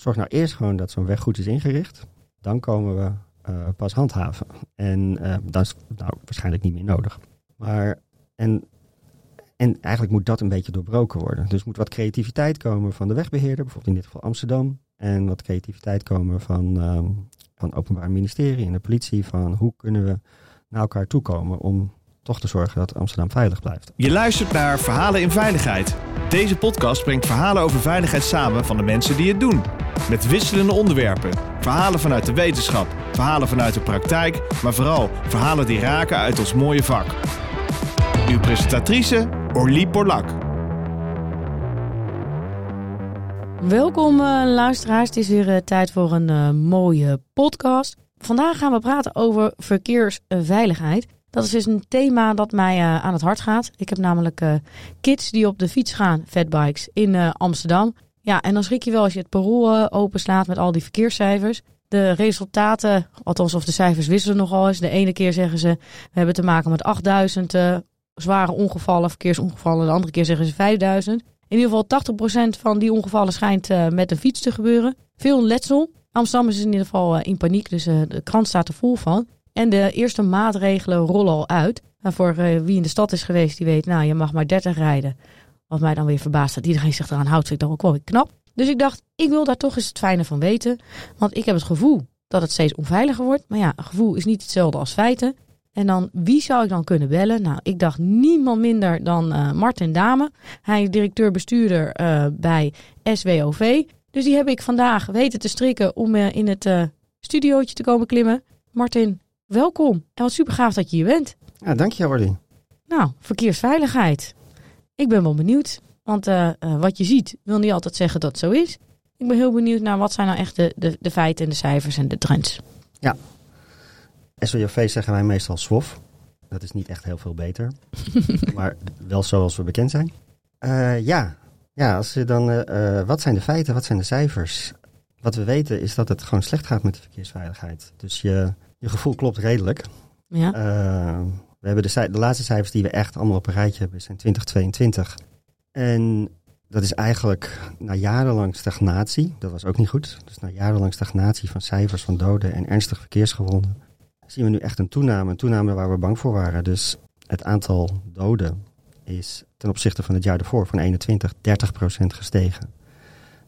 zorg nou eerst gewoon dat zo'n weg goed is ingericht. Dan komen we uh, pas handhaven. En uh, dat is nou, waarschijnlijk niet meer nodig. Maar, en, en eigenlijk moet dat een beetje doorbroken worden. Dus moet wat creativiteit komen van de wegbeheerder, bijvoorbeeld in dit geval Amsterdam. En wat creativiteit komen van, um, van het Openbaar Ministerie en de politie. Van hoe kunnen we naar elkaar toekomen om toch te zorgen dat Amsterdam veilig blijft. Je luistert naar Verhalen in Veiligheid. Deze podcast brengt verhalen over veiligheid samen van de mensen die het doen. Met wisselende onderwerpen. Verhalen vanuit de wetenschap, verhalen vanuit de praktijk, maar vooral verhalen die raken uit ons mooie vak. Uw presentatrice Orlie Porlak. Welkom uh, luisteraars, het is weer uh, tijd voor een uh, mooie podcast. Vandaag gaan we praten over verkeersveiligheid. Dat is dus een thema dat mij aan het hart gaat. Ik heb namelijk kids die op de fiets gaan, fatbikes, in Amsterdam. Ja, en dan schrik je wel als je het parool openslaat met al die verkeerscijfers. De resultaten, althans of de cijfers wisselen nogal eens. De ene keer zeggen ze, we hebben te maken met 8000 zware ongevallen, verkeersongevallen. De andere keer zeggen ze 5000. In ieder geval 80% van die ongevallen schijnt met een fiets te gebeuren. Veel letsel. Amsterdam is in ieder geval in paniek, dus de krant staat er vol van. En de eerste maatregelen rollen al uit. En voor wie in de stad is geweest, die weet, nou, je mag maar 30 rijden. Wat mij dan weer verbaast dat iedereen zich eraan houdt, vind ik dan ook wel weer knap. Dus ik dacht, ik wil daar toch eens het fijne van weten. Want ik heb het gevoel dat het steeds onveiliger wordt. Maar ja, gevoel is niet hetzelfde als feiten. En dan, wie zou ik dan kunnen bellen? Nou, ik dacht niemand minder dan uh, Martin Dame. Hij is directeur-bestuurder uh, bij SWOV. Dus die heb ik vandaag weten te strikken om in het studiootje te komen klimmen. Martin, welkom. En wat super gaaf dat je hier bent. Ja, dank je, Orly. Nou, verkeersveiligheid. Ik ben wel benieuwd. Want wat je ziet wil niet altijd zeggen dat het zo is. Ik ben heel benieuwd naar wat zijn nou echt de, de, de feiten en de cijfers en de trends. Ja, SWOV zeggen wij meestal SWOF. Dat is niet echt heel veel beter. maar wel zoals we bekend zijn. Uh, ja. ja, als je dan. Wat zijn de feiten? Wat zijn de cijfers? Wat we weten is dat het gewoon slecht gaat met de verkeersveiligheid. Dus je, je gevoel klopt redelijk. Ja. Uh, we hebben de, de, laatste cijfers die we echt allemaal op een rijtje hebben zijn 2022. En dat is eigenlijk na jarenlang stagnatie. Dat was ook niet goed. Dus na jarenlang stagnatie van cijfers van doden en ernstig verkeersgewonden zien we nu echt een toename. Een toename waar we bang voor waren. Dus het aantal doden is ten opzichte van het jaar ervoor, van 21, 30 procent gestegen.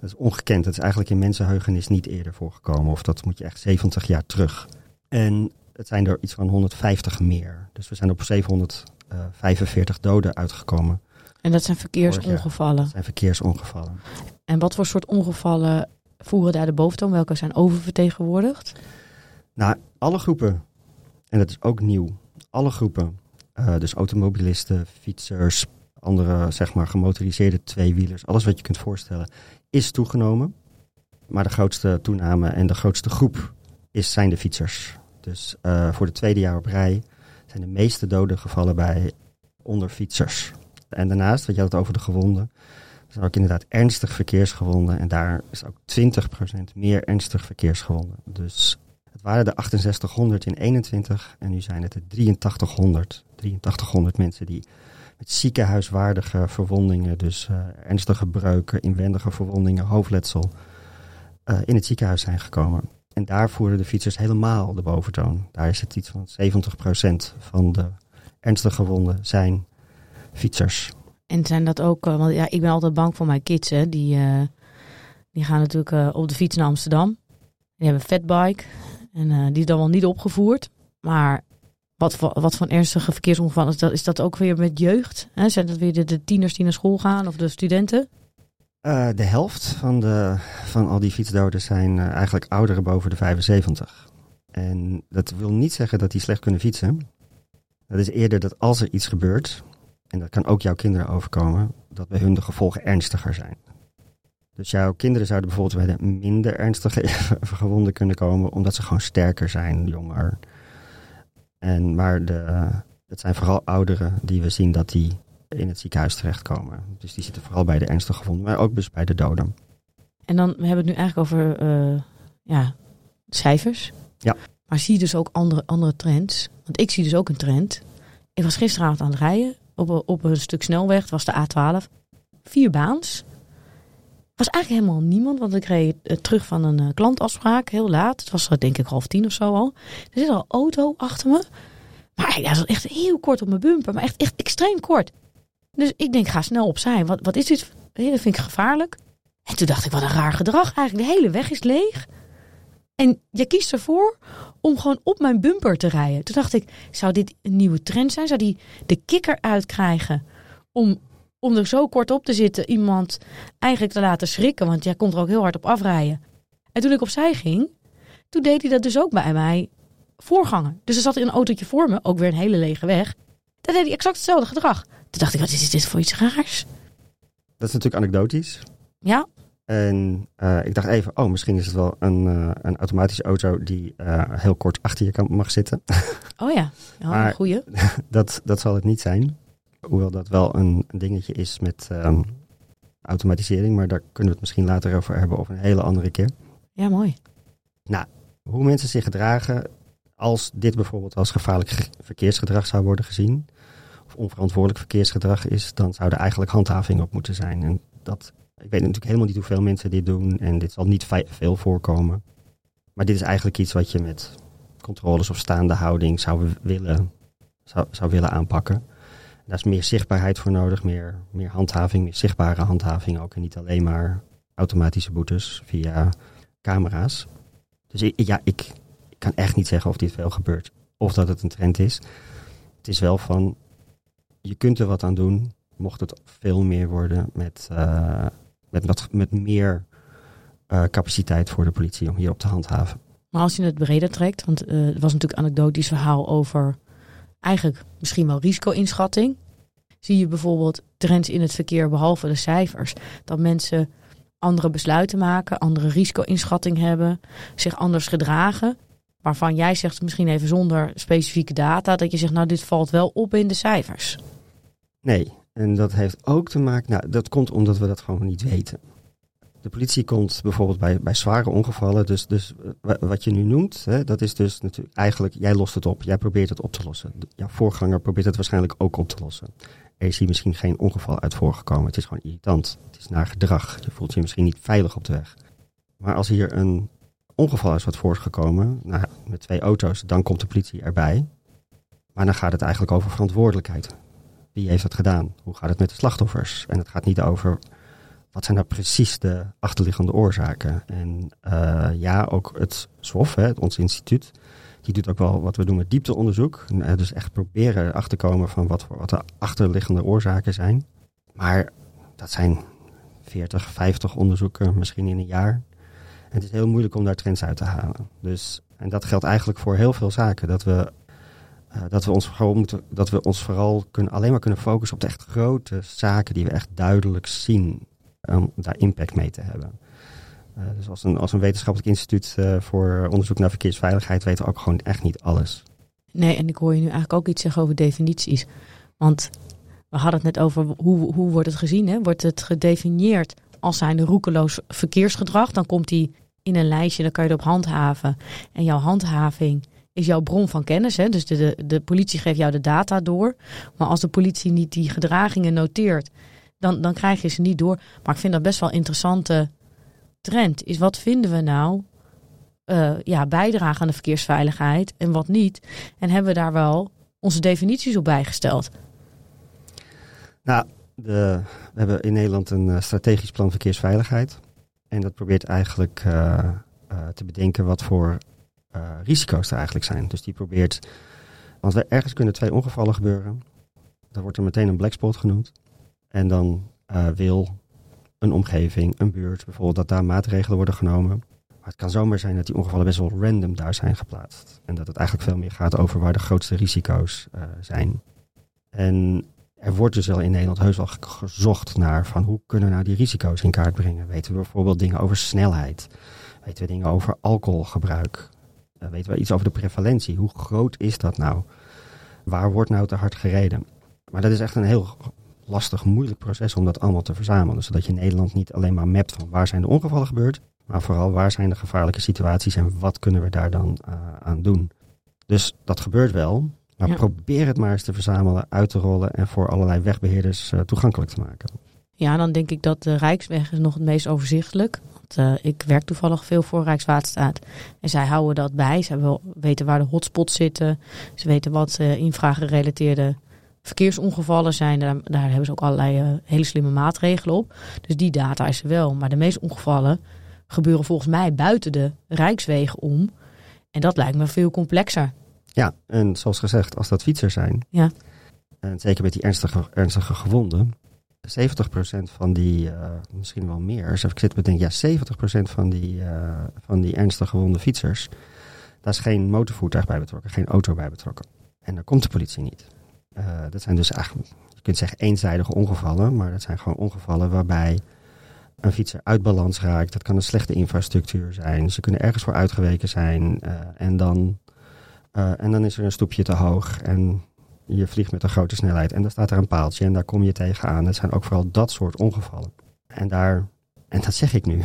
Dat is ongekend. Dat is eigenlijk in mensenheugenis niet eerder voorgekomen. Of dat moet je echt 70 jaar terug. En het zijn er iets van 150 meer. Dus we zijn op 745 doden uitgekomen. En dat zijn verkeersongevallen? Dat zijn verkeersongevallen. En wat voor soort ongevallen voeren daar de boventoon? Welke zijn oververtegenwoordigd? Nou, alle groepen en dat is ook nieuw. Alle groepen, uh, dus automobilisten, fietsers, andere zeg maar gemotoriseerde tweewielers, alles wat je kunt voorstellen, is toegenomen. Maar de grootste toename en de grootste groep is, zijn de fietsers. Dus uh, voor de tweede jaar op rij zijn de meeste doden gevallen bij onderfietsers. En daarnaast, wat je had over de gewonden, zijn ook inderdaad ernstig verkeersgewonden. En daar is ook 20% meer ernstig verkeersgewonden. Dus het waren de 6800 in 21 en nu zijn het de 8300. 8300 mensen die met ziekenhuiswaardige verwondingen, dus uh, ernstige breuken, inwendige verwondingen, hoofdletsel, uh, in het ziekenhuis zijn gekomen. En daar voeren de fietsers helemaal de boventoon. Daar is het iets van 70% van de ernstige gewonden zijn fietsers. En zijn dat ook, uh, want ja, ik ben altijd bang voor mijn kids, hè. Die, die gaan natuurlijk op de fiets naar Amsterdam. Die hebben een fatbike. En die is dan wel niet opgevoerd. Maar wat voor, wat voor ernstige verkeersongevallen is dat? Is dat ook weer met jeugd? Hè? Zijn dat weer de, de, tieners die naar school gaan of de studenten? Uh, de helft van, de, van al die fietsdoden zijn uh, eigenlijk ouderen boven de 75. En dat wil niet zeggen dat die slecht kunnen fietsen. Dat is eerder dat als er iets gebeurt, en dat kan ook jouw kinderen overkomen, dat bij hun de gevolgen ernstiger zijn. Dus jouw kinderen zouden bijvoorbeeld bij de minder ernstige gewonden kunnen komen, omdat ze gewoon sterker zijn, jonger. En maar de, het zijn vooral ouderen die we zien dat die in het ziekenhuis terechtkomen. Dus die zitten vooral bij de ernstige gewonden, maar ook dus bij de doden. En dan we hebben we het nu eigenlijk over uh, ja, cijfers. Ja. Maar zie je dus ook andere, andere trends? Want ik zie dus ook een trend. Ik was gisteravond aan het rijden op, op een stuk snelweg, het was de A12. Vier baans. was eigenlijk helemaal niemand, want ik reed eh, terug van een eh, klantafspraak, heel laat. Het was eh, denk ik half tien of zo al. Er zit al een auto achter me. Maar hij zat echt heel kort op mijn bumper, maar echt, echt extreem kort. Dus ik denk, ga snel opzij. Wat, wat is dit? Dat vind ik gevaarlijk. En toen dacht ik, wat een raar gedrag eigenlijk. De hele weg is leeg. En je kiest ervoor om gewoon op mijn bumper te rijden. Toen dacht ik, zou dit een nieuwe trend zijn? Zou die de kikker uitkrijgen om, om er zo kort op te zitten, iemand eigenlijk te laten schrikken? Want jij komt er ook heel hard op afrijden. En toen ik opzij ging, toen deed hij dat dus ook bij mij voorganger. Dus er zat een autootje voor me, ook weer een hele lege weg. Daar deed hij exact hetzelfde gedrag. Toen dacht ik, wat is dit voor iets raars? Dat is natuurlijk anekdotisch. Ja, En eh, ik dacht even, oh, misschien is het wel een, eh, een automatische auto die eh, heel kort achter je kan, mag zitten. oh ja, ja Maar- een goeie. dat, dat zal het niet zijn. Hoewel dat wel een, dingetje is met ehm, automatisering. Maar daar kunnen we het misschien later over hebben of een hele andere keer. Ja, mooi. Hoe mensen zich gedragen als dit bijvoorbeeld als gevaarlijk ge- verkeersgedrag zou worden gezien. Onverantwoordelijk verkeersgedrag is. Dan zou er eigenlijk handhaving op moeten zijn. En dat, ik weet natuurlijk helemaal niet hoeveel mensen dit doen. En dit zal niet ve- veel voorkomen. Maar dit is eigenlijk iets wat je met controles of staande houding zou willen, zou, zou willen aanpakken. Daar is meer zichtbaarheid voor nodig, meer, meer handhaving, meer zichtbare handhaving ook. En niet alleen maar automatische boetes via camera's. Dus ik, ja, ik kan echt niet zeggen of dit veel gebeurt. Of dat het een trend is. Het is wel van, je kunt er wat aan doen. Mocht het veel meer worden met, eh, met, met meer eh, capaciteit voor de politie om hierop te handhaven. Maar als je het breder trekt, want eh er was natuurlijk een anekdotisch verhaal over eigenlijk misschien wel risico-inschatting. Zie je bijvoorbeeld trends in het verkeer, behalve de cijfers, dat mensen andere besluiten maken, andere risico-inschatting hebben, zich anders gedragen. Waarvan jij zegt, misschien even zonder specifieke data, dat je zegt, nou dit valt wel op in de cijfers. Nee, en dat heeft ook te maken, nou dat komt omdat we dat gewoon niet weten. De politie komt bijvoorbeeld bij, bij zware ongevallen, dus, dus eh, wa- wat je nu noemt, hè, dat is dus natuurlijk eigenlijk, jij lost het op, jij probeert het op te lossen. Jouw voorganger probeert het waarschijnlijk ook op te lossen. Er is hier misschien geen ongeval uit voorgekomen, het is gewoon irritant, het is naar gedrag, je voelt je misschien niet veilig op de weg. Maar als hier een ongeval is wat voortgekomen, nou, met twee auto's, dan komt de politie erbij. Maar dan gaat het eigenlijk over verantwoordelijkheid. Wie heeft het gedaan? Hoe gaat het met de slachtoffers? En het gaat niet over wat zijn nou precies de achterliggende oorzaken. En eh, ja, ook het SWOF, hè, ons instituut, die doet ook wel wat we noemen diepteonderzoek. Eh, dus echt proberen erachter te komen van wat, wat de achterliggende oorzaken zijn. Maar dat zijn 40, 50 onderzoeken misschien in een jaar. En het is heel moeilijk om daar trends uit te halen. Dus, en dat geldt eigenlijk voor heel veel zaken. Dat we eh, dat, we ons vooral moeten, dat we ons vooral kunnen, alleen maar kunnen focussen op de echt grote zaken die we echt duidelijk zien. Om daar impact mee te hebben. Eh, dus als een, als een wetenschappelijk instituut eh, voor onderzoek naar verkeersveiligheid weten we ook gewoon echt niet alles. Nee, en ik hoor je nu eigenlijk ook iets zeggen over definities. Want we hadden het net over hoe, hoe wordt het gezien. Hè? Wordt het gedefinieerd als zijnde roekeloos verkeersgedrag? Dan komt die in een lijstje, dan kan je erop handhaven. En jouw handhaving is jouw bron van kennis. Hè? Dus de, de, politie geeft jou de data door. Maar als de politie niet die gedragingen noteert, dan, dan krijg je ze niet door. Maar ik vind dat best wel een interessante trend. Is wat vinden we nou eh, ja, bijdragen aan de verkeersveiligheid en wat niet? En hebben we daar wel onze definities op bijgesteld? Nou, de, we hebben in Nederland een eh, strategisch plan verkeersveiligheid. En dat probeert eigenlijk eh, te bedenken wat voor risico's er eigenlijk zijn. Dus die probeert, want ergens kunnen twee ongevallen gebeuren. Dan wordt er meteen een blackspot genoemd. En dan eh, wil een omgeving, een buurt bijvoorbeeld, dat daar maatregelen worden genomen. Maar het kan zomaar zijn dat die ongevallen best wel random daar zijn geplaatst. En dat het eigenlijk veel meer gaat over waar de grootste risico's eh, zijn. En er wordt dus wel in Nederland heus wel ge- gezocht naar van hoe kunnen we nou die risico's in kaart brengen. Weten we bijvoorbeeld dingen over snelheid? Weten we dingen over alcoholgebruik? Eh, weten we iets over de prevalentie? Hoe groot is dat nou? Waar wordt nou te hard gereden? Maar dat is echt een heel lastig, moeilijk proces om dat allemaal te verzamelen. Zodat je in Nederland niet alleen maar mapt van waar zijn de ongevallen gebeurd, maar vooral waar zijn de gevaarlijke situaties en wat kunnen we daar dan eh, aan doen. Dus dat gebeurt wel, maar Ja. probeer het maar eens te verzamelen, uit te rollen en voor allerlei wegbeheerders eh, toegankelijk te maken. Ja, dan denk ik dat de Rijksweg is nog het meest overzichtelijk. Eh, ik werk toevallig veel voor Rijkswaterstaat. En zij houden dat bij. Ze weten waar de hotspots zitten. Ze weten wat eh infragerelateerde verkeersongevallen zijn. Daar, daar hebben ze ook allerlei eh, hele slimme maatregelen op. Dus die data is er wel. Maar de meeste ongevallen gebeuren volgens mij buiten de Rijkswegen om. En dat lijkt me veel complexer. Ja, en zoals gezegd, als dat fietsers zijn, Ja. en zeker met die ernstige, ernstige gewonden, 70% van die, eh, misschien wel meer, dus ik zit te bedenken, ja, 70% van die, eh, van die ernstig gewonde fietsers, daar is geen motorvoertuig bij betrokken, geen auto bij betrokken. En daar komt de politie niet. Eh, dat zijn dus eigenlijk, je kunt zeggen eenzijdige ongevallen, maar dat zijn gewoon ongevallen waarbij een fietser uit balans raakt. Dat kan een slechte infrastructuur zijn. Ze kunnen ergens voor uitgeweken zijn. en, dan, en dan is er een stoepje te hoog en je vliegt met een grote snelheid. En dan staat er een paaltje en daar kom je tegenaan. Het zijn ook vooral dat soort ongevallen. En daar, en dat zeg ik nu.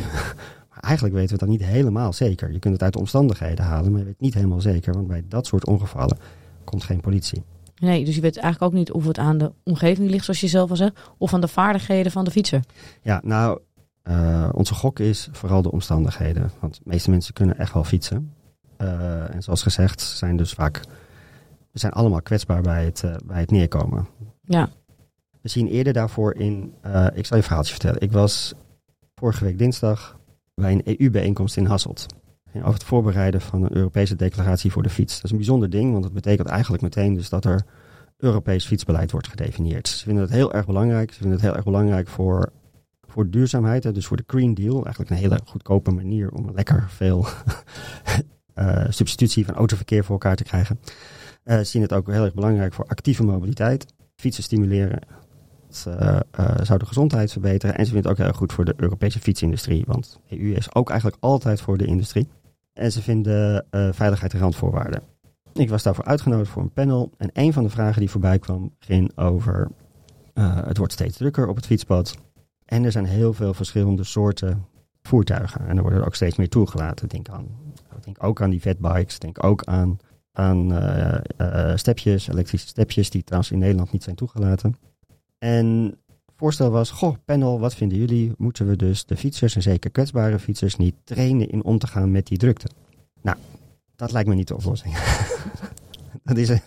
Maar eigenlijk weten we dat niet helemaal zeker. Je kunt het uit de omstandigheden halen, maar je weet niet helemaal zeker. Want bij dat soort ongevallen komt geen politie. Nee, dus je weet eigenlijk ook niet of het aan de omgeving ligt, zoals je zelf al zegt, of aan de vaardigheden van de fietser. Ja, nou, eh, onze gok is vooral de omstandigheden. Want de meeste mensen kunnen echt wel fietsen. Eh, en zoals gezegd zijn dus vaak... We zijn allemaal kwetsbaar bij het, eh, bij het neerkomen. Ja, We zien eerder daarvoor in... eh, ik zal je een verhaaltje vertellen. Ik was vorige week dinsdag bij een EU-bijeenkomst in Hasselt. Over het voorbereiden van een Europese declaratie voor de fiets. Dat is een bijzonder ding, want dat betekent eigenlijk meteen dus dat er Europees fietsbeleid wordt gedefinieerd. Ze vinden het heel erg belangrijk. Ze vinden het heel erg belangrijk voor, voor duurzaamheid, dus voor de Green Deal. Eigenlijk een hele goedkope manier om lekker veel eh, substitutie van autoverkeer voor elkaar te krijgen. Eh, ze zien het ook heel erg belangrijk voor actieve mobiliteit. Fietsen stimuleren. Het eh, eh, zou de gezondheid verbeteren. En ze vinden het ook heel goed voor de Europese fietsindustrie. Want de EU is ook eigenlijk altijd voor de industrie. En ze vinden veiligheid een randvoorwaarde. Ik was daarvoor uitgenodigd voor een panel. En een van de vragen die voorbij kwam ging over... het wordt steeds drukker op het fietspad. En er zijn heel veel verschillende soorten voertuigen. En er worden er ook steeds meer toegelaten. Denk, aan, denk ook aan die fatbikes. Denk ook aan, aan eh, eh, stepjes, elektrische stepjes... die trouwens in Nederland niet zijn toegelaten. En voorstel was, goh, panel, wat vinden jullie? Moeten we dus de fietsers, en zeker kwetsbare fietsers, niet trainen in om te gaan met die drukte? Nou, dat lijkt me niet de oplossing. dat, is,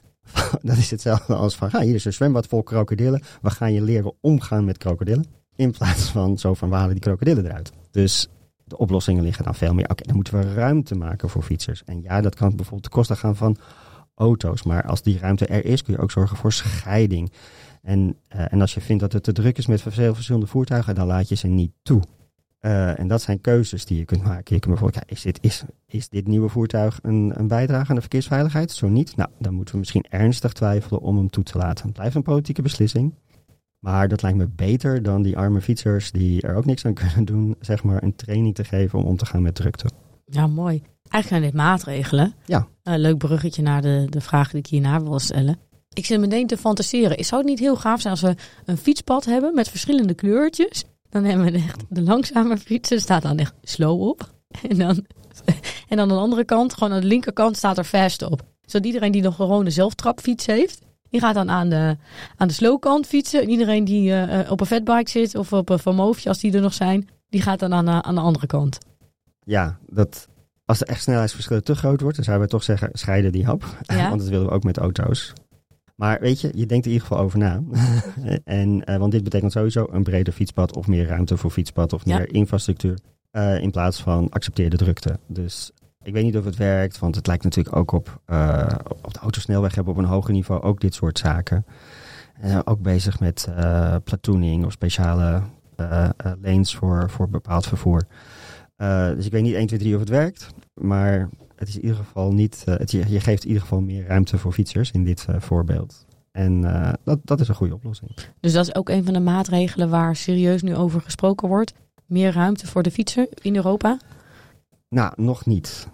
dat is hetzelfde als van, ga hier is een zwembad vol krokodillen. We gaan je leren omgaan met krokodillen. In plaats van zo van, we die krokodillen eruit. Dus de oplossingen liggen dan veel meer. Oké, dan moeten we ruimte maken voor fietsers. En ja, dat kan bijvoorbeeld ten koste gaan van auto's. Maar als die ruimte er is, kun je ook zorgen voor scheiding. En, uh, en als je vindt dat het te druk is met veel verschillende voertuigen, dan laat je ze niet toe. Uh, en dat zijn keuzes die je kunt maken. Je kunt bijvoorbeeld, is, dit, is, is dit nieuwe voertuig een, een bijdrage aan de verkeersveiligheid? Zo niet. Nou, dan moeten we misschien ernstig twijfelen om hem toe te laten. Blijft een politieke beslissing. Maar dat lijkt me beter dan die arme fietsers die er ook niks aan kunnen doen, zeg maar, een training te geven om om te gaan met drukte. Ja, mooi. Eigenlijk zijn dit maatregelen. Ja. Uh, leuk bruggetje naar de, de vraag die ik hierna wil stellen. Ik zit meteen te fantaseren. Zou het niet heel gaaf zijn als we een fietspad hebben met verschillende kleurtjes? Dan hebben we echt de langzame fietsen, staat dan echt slow op. En dan, en dan aan de andere kant, gewoon aan de linkerkant, staat er fast op. Zodat iedereen die nog gewoon een zelftrapfiets heeft, die gaat dan aan de, aan de slow kant fietsen. En iedereen die uh, op een fatbike zit of op een Van Moofje, als die er nog zijn, die gaat dan aan, uh, aan de andere kant. Ja, dat, als de echt snelheidsverschillen te groot wordt, dan zouden we toch zeggen, scheiden die hap. Ja. Want dat willen we ook met auto's. Maar weet je, je denkt er in ieder geval over na. en, uh, want dit betekent sowieso een breder fietspad of meer ruimte voor fietspad of meer ja. infrastructuur. In plaats van accepteerde drukte. Dus ik weet niet of het werkt, want het lijkt natuurlijk ook op, uh, op de autosnelweg hebben op een hoger niveau ook dit soort zaken. En ook bezig met platooning of speciale lanes voor, voor bepaald vervoer. dus ik weet niet 1, 2, 3 of het werkt, maar het is in ieder geval niet. Uh, je, geeft in ieder geval meer ruimte voor fietsers in dit uh, voorbeeld. En uh, dat, dat is een goede oplossing. Dus dat is ook een van de maatregelen waar serieus nu over gesproken wordt. Meer ruimte voor de fietser in Europa? Nou, nog niet.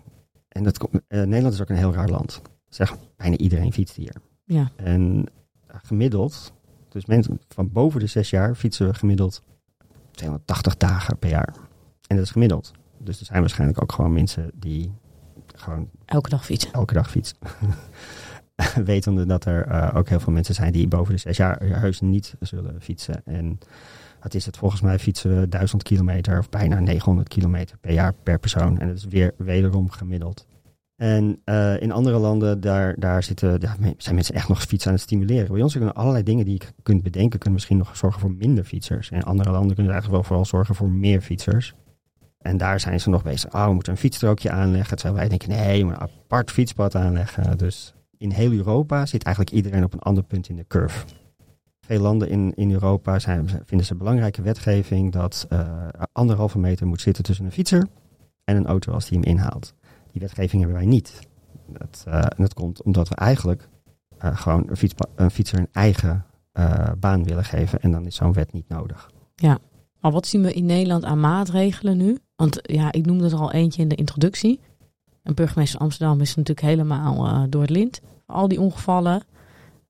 En dat, Nederland is ook een heel raar land. Zeg, bijna iedereen fietst hier. Ja. En gemiddeld, dus mensen van boven de zes jaar fietsen we gemiddeld 280 dagen per jaar. En dat is gemiddeld. Dus er zijn waarschijnlijk ook gewoon mensen die gewoon elke dag fietsen. Elke dag fietsen. Wetende dat er uh, ook heel veel mensen zijn die boven de zes jaar heus niet zullen fietsen. En wat is het volgens mij fietsen 1000 kilometer of bijna 900 kilometer per jaar per persoon. En dat is weer wederom gemiddeld. En uh, in andere landen, daar, daar zitten, ja, zijn mensen echt nog fietsen aan het stimuleren. Bij ons kunnen allerlei dingen die je kunt bedenken, kunnen misschien nog zorgen voor minder fietsers. In andere landen kunnen eigenlijk wel vooral zorgen voor meer fietsers. En daar zijn ze nog bezig. Oh, we moeten een fietsstrookje aanleggen. Terwijl wij denken, nee, maar een apart fietspad aanleggen. Dus in heel Europa zit eigenlijk iedereen op een ander punt in de curve. Veel landen in, in Europa zijn, vinden ze belangrijke wetgeving dat uh, anderhalve meter moet zitten tussen een fietser en een auto als die hem inhaalt. Die wetgeving hebben wij niet. Dat, dat komt omdat we eigenlijk uh, gewoon een, een, fietser een eigen baan willen geven. En dan is zo'n wet niet nodig. Ja, maar wat zien we in Nederland aan maatregelen nu? Want ja, ik noemde er al eentje in de introductie. En burgemeester Amsterdam is natuurlijk helemaal door het lint. Al die ongevallen,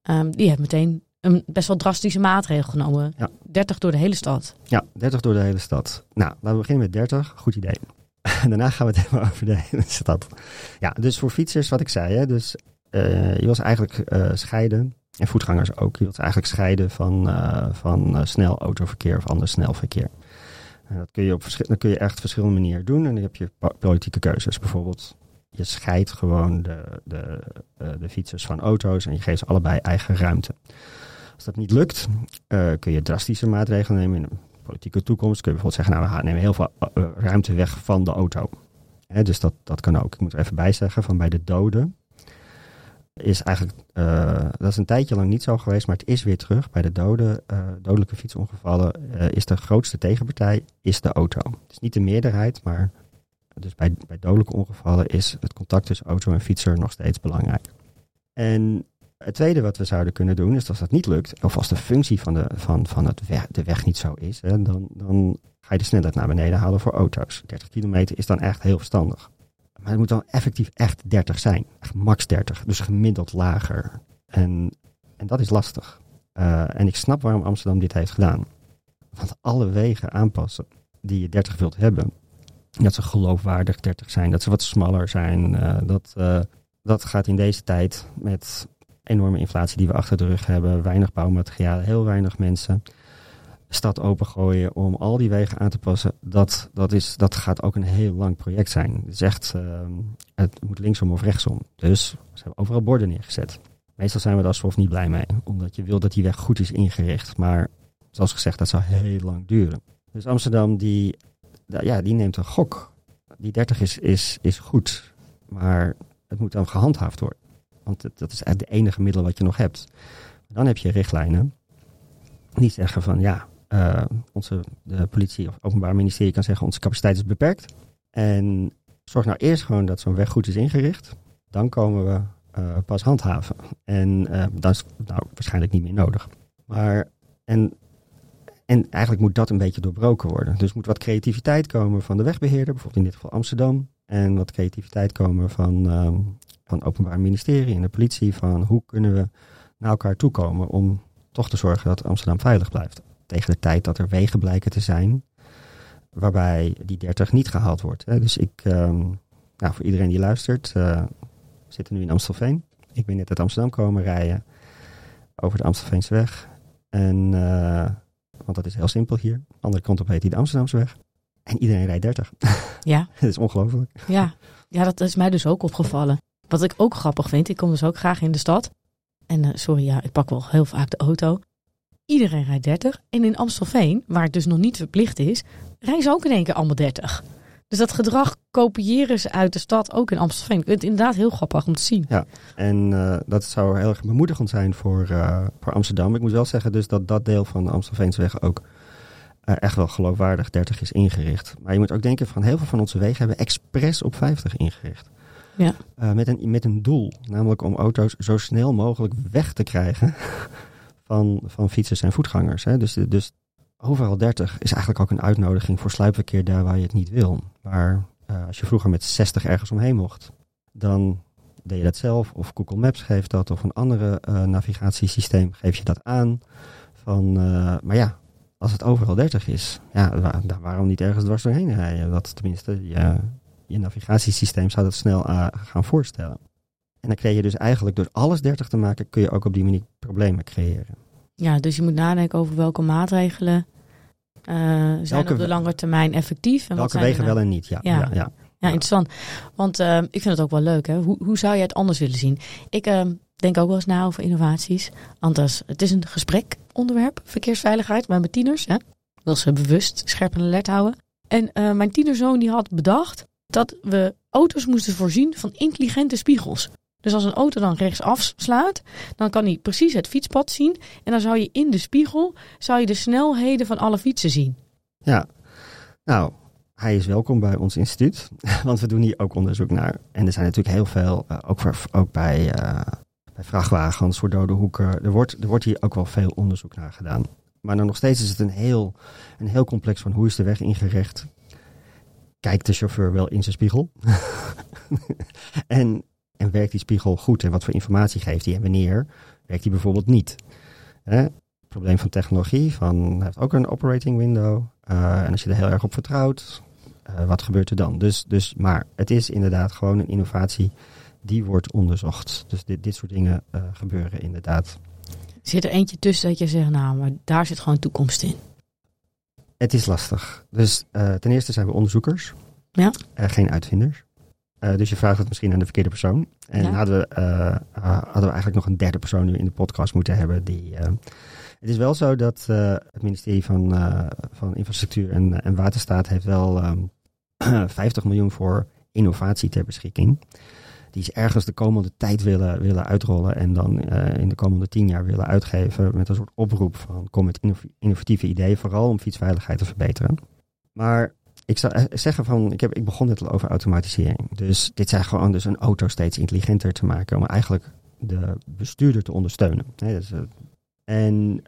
um, die heeft meteen een best wel drastische maatregel genomen. Ja. 30 door de hele stad. Ja, 30 door de hele stad. Nou, laten we beginnen met 30. Goed idee. Daarna gaan we het hebben over de hele stad. Ja, dus voor fietsers, wat ik zei, hè, dus uh, je was eigenlijk uh, scheiden, en voetgangers ook, je wilt eigenlijk scheiden van, uh, van snel autoverkeer of ander snel verkeer. En dat kun je op dat kun je echt verschillende manieren doen. En dan heb je politieke keuzes. Bijvoorbeeld, je scheidt gewoon de, de, de fietsers van auto's en je geeft ze allebei eigen ruimte. Als dat niet lukt, uh, kun je drastische maatregelen nemen in een politieke toekomst. Kun je bijvoorbeeld zeggen, nou we nemen heel veel uh, ruimte weg van de auto. Hè, dus dat, dat kan ook. Ik moet er even bij zeggen, van bij de doden is eigenlijk, dat is een tijdje lang niet zo geweest, maar het is weer terug. Bij de doden, dodelijke fietsongevallen is de grootste tegenpartij is de auto. Het is niet de meerderheid, maar dus bij, bij dodelijke ongevallen is het contact tussen auto en fietser nog steeds belangrijk. En het tweede wat we zouden kunnen doen, is als dat niet lukt, of als de functie van de, van, van het weg, de weg niet zo is, hè, dan, dan ga je de snelheid naar beneden halen voor auto's. 30 kilometer is dan echt heel verstandig. Maar het moet dan effectief echt 30 zijn. Echt max 30. Dus gemiddeld lager. En, en dat is lastig. Uh, en ik snap waarom Amsterdam dit heeft gedaan. Want alle wegen aanpassen die je 30 wilt hebben, dat ze geloofwaardig 30 zijn, dat ze wat smaller zijn. Uh, dat, uh, dat gaat in deze tijd met enorme inflatie die we achter de rug hebben, weinig bouwmaterialen, heel weinig mensen. Stad opengooien om al die wegen aan te passen, dat, dat, is, dat gaat ook een heel lang project zijn. Het is echt, uh, het moet linksom of rechtsom. Dus ze hebben overal borden neergezet. Meestal zijn we daar soms niet blij mee, omdat je wil dat die weg goed is ingericht. Maar zoals gezegd, dat zou heel lang duren. Dus Amsterdam, die, ja, die neemt een gok. Die 30 is, is, is goed, maar het moet dan gehandhaafd worden. Want dat is eigenlijk het enige middel wat je nog hebt. Dan heb je richtlijnen die zeggen van ja, uh, onze de politie of openbaar ministerie kan zeggen onze capaciteit is beperkt. En zorg nou eerst gewoon dat zo'n weg goed is ingericht. Dan komen we uh, pas handhaven. En uh, dat is nou waarschijnlijk niet meer nodig. Maar en, en eigenlijk moet dat een beetje doorbroken worden. Dus moet wat creativiteit komen van de wegbeheerder, bijvoorbeeld in dit geval Amsterdam. En wat creativiteit komen van, van het Openbaar Ministerie en de politie. Van hoe kunnen we naar elkaar toekomen om toch te zorgen dat Amsterdam veilig blijft. Tegen de tijd dat er wegen blijken te zijn waarbij die 30 niet gehaald wordt. Hè. Dus ik, um, nou, voor iedereen die luistert, uh, we zitten nu in Amstelveen. Ik ben net uit Amsterdam komen rijden over de Amstelveenseweg. En, uh, want dat is heel simpel hier. Andere kant op heet die de Amsterdamseweg. En iedereen rijdt 30. Ja. dat is ongelooflijk. Ja. ja, dat is mij dus ook opgevallen. Wat ik ook grappig vind, ik kom dus ook graag in de stad. En uh, sorry, ja, ik pak wel heel vaak de auto. Iedereen rijdt 30. En in Amstelveen, waar het dus nog niet verplicht is, rijden ze ook in één keer allemaal 30. Dus dat gedrag kopiëren ze uit de stad ook in Amstelveen. Ik vind het inderdaad heel grappig om te zien. Ja, en uh, dat zou heel erg bemoedigend zijn voor, uh, voor Amsterdam. Ik moet wel zeggen dus dat dat deel van de Amstelveensweg ook echt wel geloofwaardig 30 is ingericht. Maar je moet ook denken van heel veel van onze wegen hebben expres op 50 ingericht. Ja. Uh, met, een, met een doel, namelijk om auto's zo snel mogelijk weg te krijgen van, van fietsers en voetgangers. Hè. Dus, dus overal 30 is eigenlijk ook een uitnodiging voor sluipverkeer daar waar je het niet wil. Maar uh, als je vroeger met 60 ergens omheen mocht, dan deed je dat zelf. Of Google Maps geeft dat, of een andere uh, navigatiesysteem geef je dat aan. Van, maar ja, als het overal 30 is, ja, waar, waarom niet ergens dwars doorheen rijden? Dat tenminste, ja, je navigatiesysteem zou dat snel uh, gaan voorstellen. En dan creëer je dus eigenlijk door alles 30 te maken, kun je ook op die manier problemen creëren. Ja, dus je moet nadenken over welke maatregelen Eh, zijn Welke op de lange termijn effectief? En wat Welke zijn wegen nou- wel en niet? Ja, Ja. ja. ja, Ja, interessant. Want eh, ik vind het ook wel leuk. Hè? Hoe, hoe zou je het anders willen zien? Ik eh, denk ook wel eens na over innovaties. Anders, het is een gesprekonderwerp, verkeersveiligheid, bij mijn tieners. Hè? Wil ze bewust scherp en alert houden. En eh, mijn tienerzoon die had bedacht dat we auto's moesten voorzien van intelligente spiegels. Dus als een auto dan rechtsaf slaat, dan kan hij precies het fietspad zien. En dan zou je in de spiegel zou je de snelheden van alle fietsen zien. Ja. Nou, hij is welkom bij ons instituut, want we doen hier ook onderzoek naar. En er zijn natuurlijk heel veel, eh, ook, ook bij, eh, bij vrachtwagens, voor dode hoeken. Er wordt, er wordt hier ook wel veel onderzoek naar gedaan. Maar dan nog steeds is het een heel, een heel complex van hoe is de weg ingericht. Kijkt de chauffeur wel in zijn spiegel? en, en werkt die spiegel goed? En wat voor informatie geeft hij? En wanneer werkt die bijvoorbeeld niet? Hè? probleem van technologie. Van, hij heeft ook een operating window. Eh, en als je er heel erg op vertrouwt, eh, wat gebeurt er dan? Dus, dus, maar het is inderdaad gewoon een innovatie die wordt onderzocht. Dus dit, dit soort dingen eh, gebeuren inderdaad. Zit er eentje tussen dat je zegt, nou, maar daar zit gewoon toekomst in. Het is lastig. Dus eh, ten eerste zijn we onderzoekers, Ja. eh, geen uitvinders. Eh, dus je vraagt het misschien aan de verkeerde persoon. En Ja. hadden, we, eh, hadden we eigenlijk nog een derde persoon nu in de podcast moeten hebben. Die, het is wel zo dat het ministerie van, van Infrastructuur en, en Waterstaat heeft wel ehm 50 miljoen voor innovatie ter beschikking. Die ze ergens de komende tijd willen, willen uitrollen en dan eh, in de komende tien jaar willen uitgeven met een soort oproep van kom met innov- innovatieve ideeën, vooral om fietsveiligheid te verbeteren. Maar ik zou eh, zeggen van, ik, heb, ik begon net al over automatisering. Dus dit zijn gewoon dus een auto steeds intelligenter te maken om eigenlijk de bestuurder te ondersteunen. Dus, eh, en,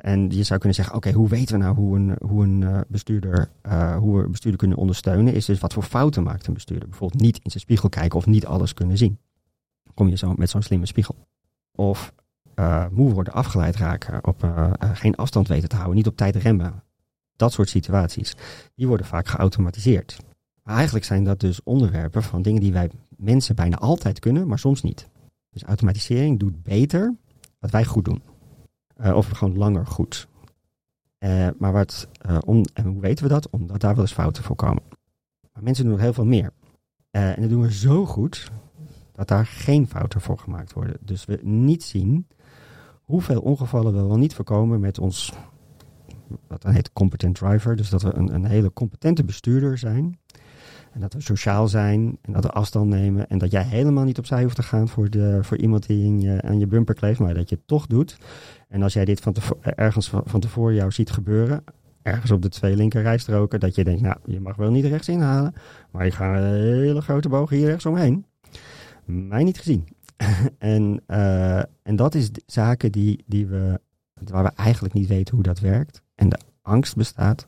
en je zou kunnen zeggen, oké, hoe weten we nou hoe een, hoe een eh, bestuurder, eh, hoe we bestuurder kunnen ondersteunen? Is dus wat voor fouten maakt een bestuurder? Bijvoorbeeld niet in zijn spiegel kijken of niet alles kunnen zien. Kom je zo met zo'n slimme spiegel. Of eh, moe worden, afgeleid raken, op geen afstand weten te houden, niet op tijd remmen. Dat soort situaties, die worden vaak geautomatiseerd. Eigenlijk zijn dat dus onderwerpen van dingen die wij mensen bijna altijd kunnen, maar soms niet. Dus automatisering doet beter wat wij goed doen. Eh, of gewoon langer goed. Eh, maar wat, eh, om, en hoe weten we dat? Omdat daar wel eens fouten voorkomen. Maar mensen doen heel veel meer. En dat doen we zo goed dat daar geen fouten voor gemaakt worden. Dus we niet zien hoeveel ongevallen we wel niet voorkomen met ons, wat dan heet competent driver. Dus dat we een, een hele competente bestuurder zijn. En dat we sociaal zijn en dat we afstand nemen. En dat jij helemaal niet opzij hoeft te gaan voor, de, voor iemand die in je, aan je bumper kleeft, maar dat je het toch doet. En als jij dit van tevo- ergens van, tevoren jou ziet gebeuren, ergens op de twee linker rijstroken, dat je denkt, nou, je mag wel niet rechts inhalen, maar je gaat een hele grote boog hier rechts omheen. Mij niet gezien. en, eh, en dat is zaken die, die we, waar we eigenlijk niet weten hoe dat werkt. En de angst bestaat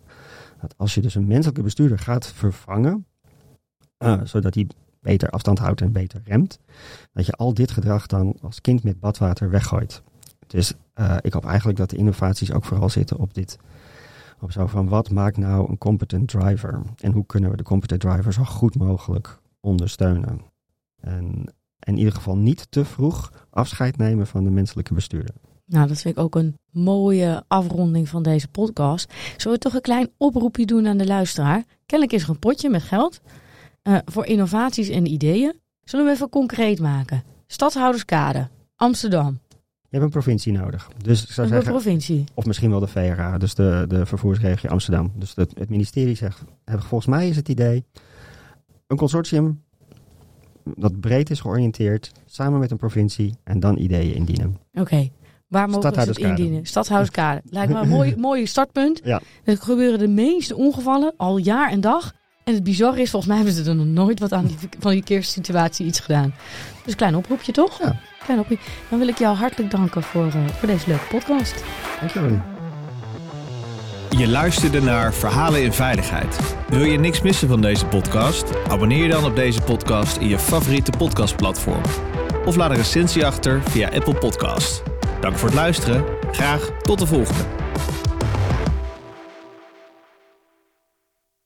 dat als je dus een menselijke bestuurder gaat vervangen, eh, zodat hij beter afstand houdt en beter remt, dat je al dit gedrag dan als kind met badwater weggooit. Dus eh, ik hoop eigenlijk dat de innovaties ook vooral zitten op dit. Op zo van wat maakt nou een competent driver? En hoe kunnen we de competent driver zo goed mogelijk ondersteunen? En in ieder geval niet te vroeg afscheid nemen van de menselijke bestuurder. Nou, dat vind ik ook een mooie afronding van deze podcast. Zullen we toch een klein oproepje doen aan de luisteraar? Kennelijk is er een potje met geld eh, voor innovaties en ideeën. Zullen we even concreet maken? Stadhouderskade, Amsterdam, Je hebt een provincie nodig. Dus ik zou een zeggen, provincie. of misschien wel de VRA, dus de, de vervoersregio Amsterdam. Dus het, het ministerie zegt, volgens mij is het idee, een consortium dat breed is georiënteerd, samen met een provincie en dan ideeën indienen. Oké, waar mogen ze het indienen? Stadhouderskade. Lijkt me een mooi, mooi startpunt. Ja. Er gebeuren de meeste ongevallen, al jaar en dag. En het bizarre is, volgens mij hebben ze er nog nooit wat aan die, van die keersituatie iets gedaan. Dus klein oproepje toch? Ja. Klein oproepje. Dan wil ik jou hartelijk danken voor, eh, voor deze leuke podcast. Dankjewel. Je luisterde naar Verhalen in Veiligheid. Wil je niks missen van deze podcast? Abonneer je dan op deze podcast in je favoriete podcastplatform. Of laat een recensie achter via Apple Podcast. Dank voor het luisteren. Graag tot de volgende.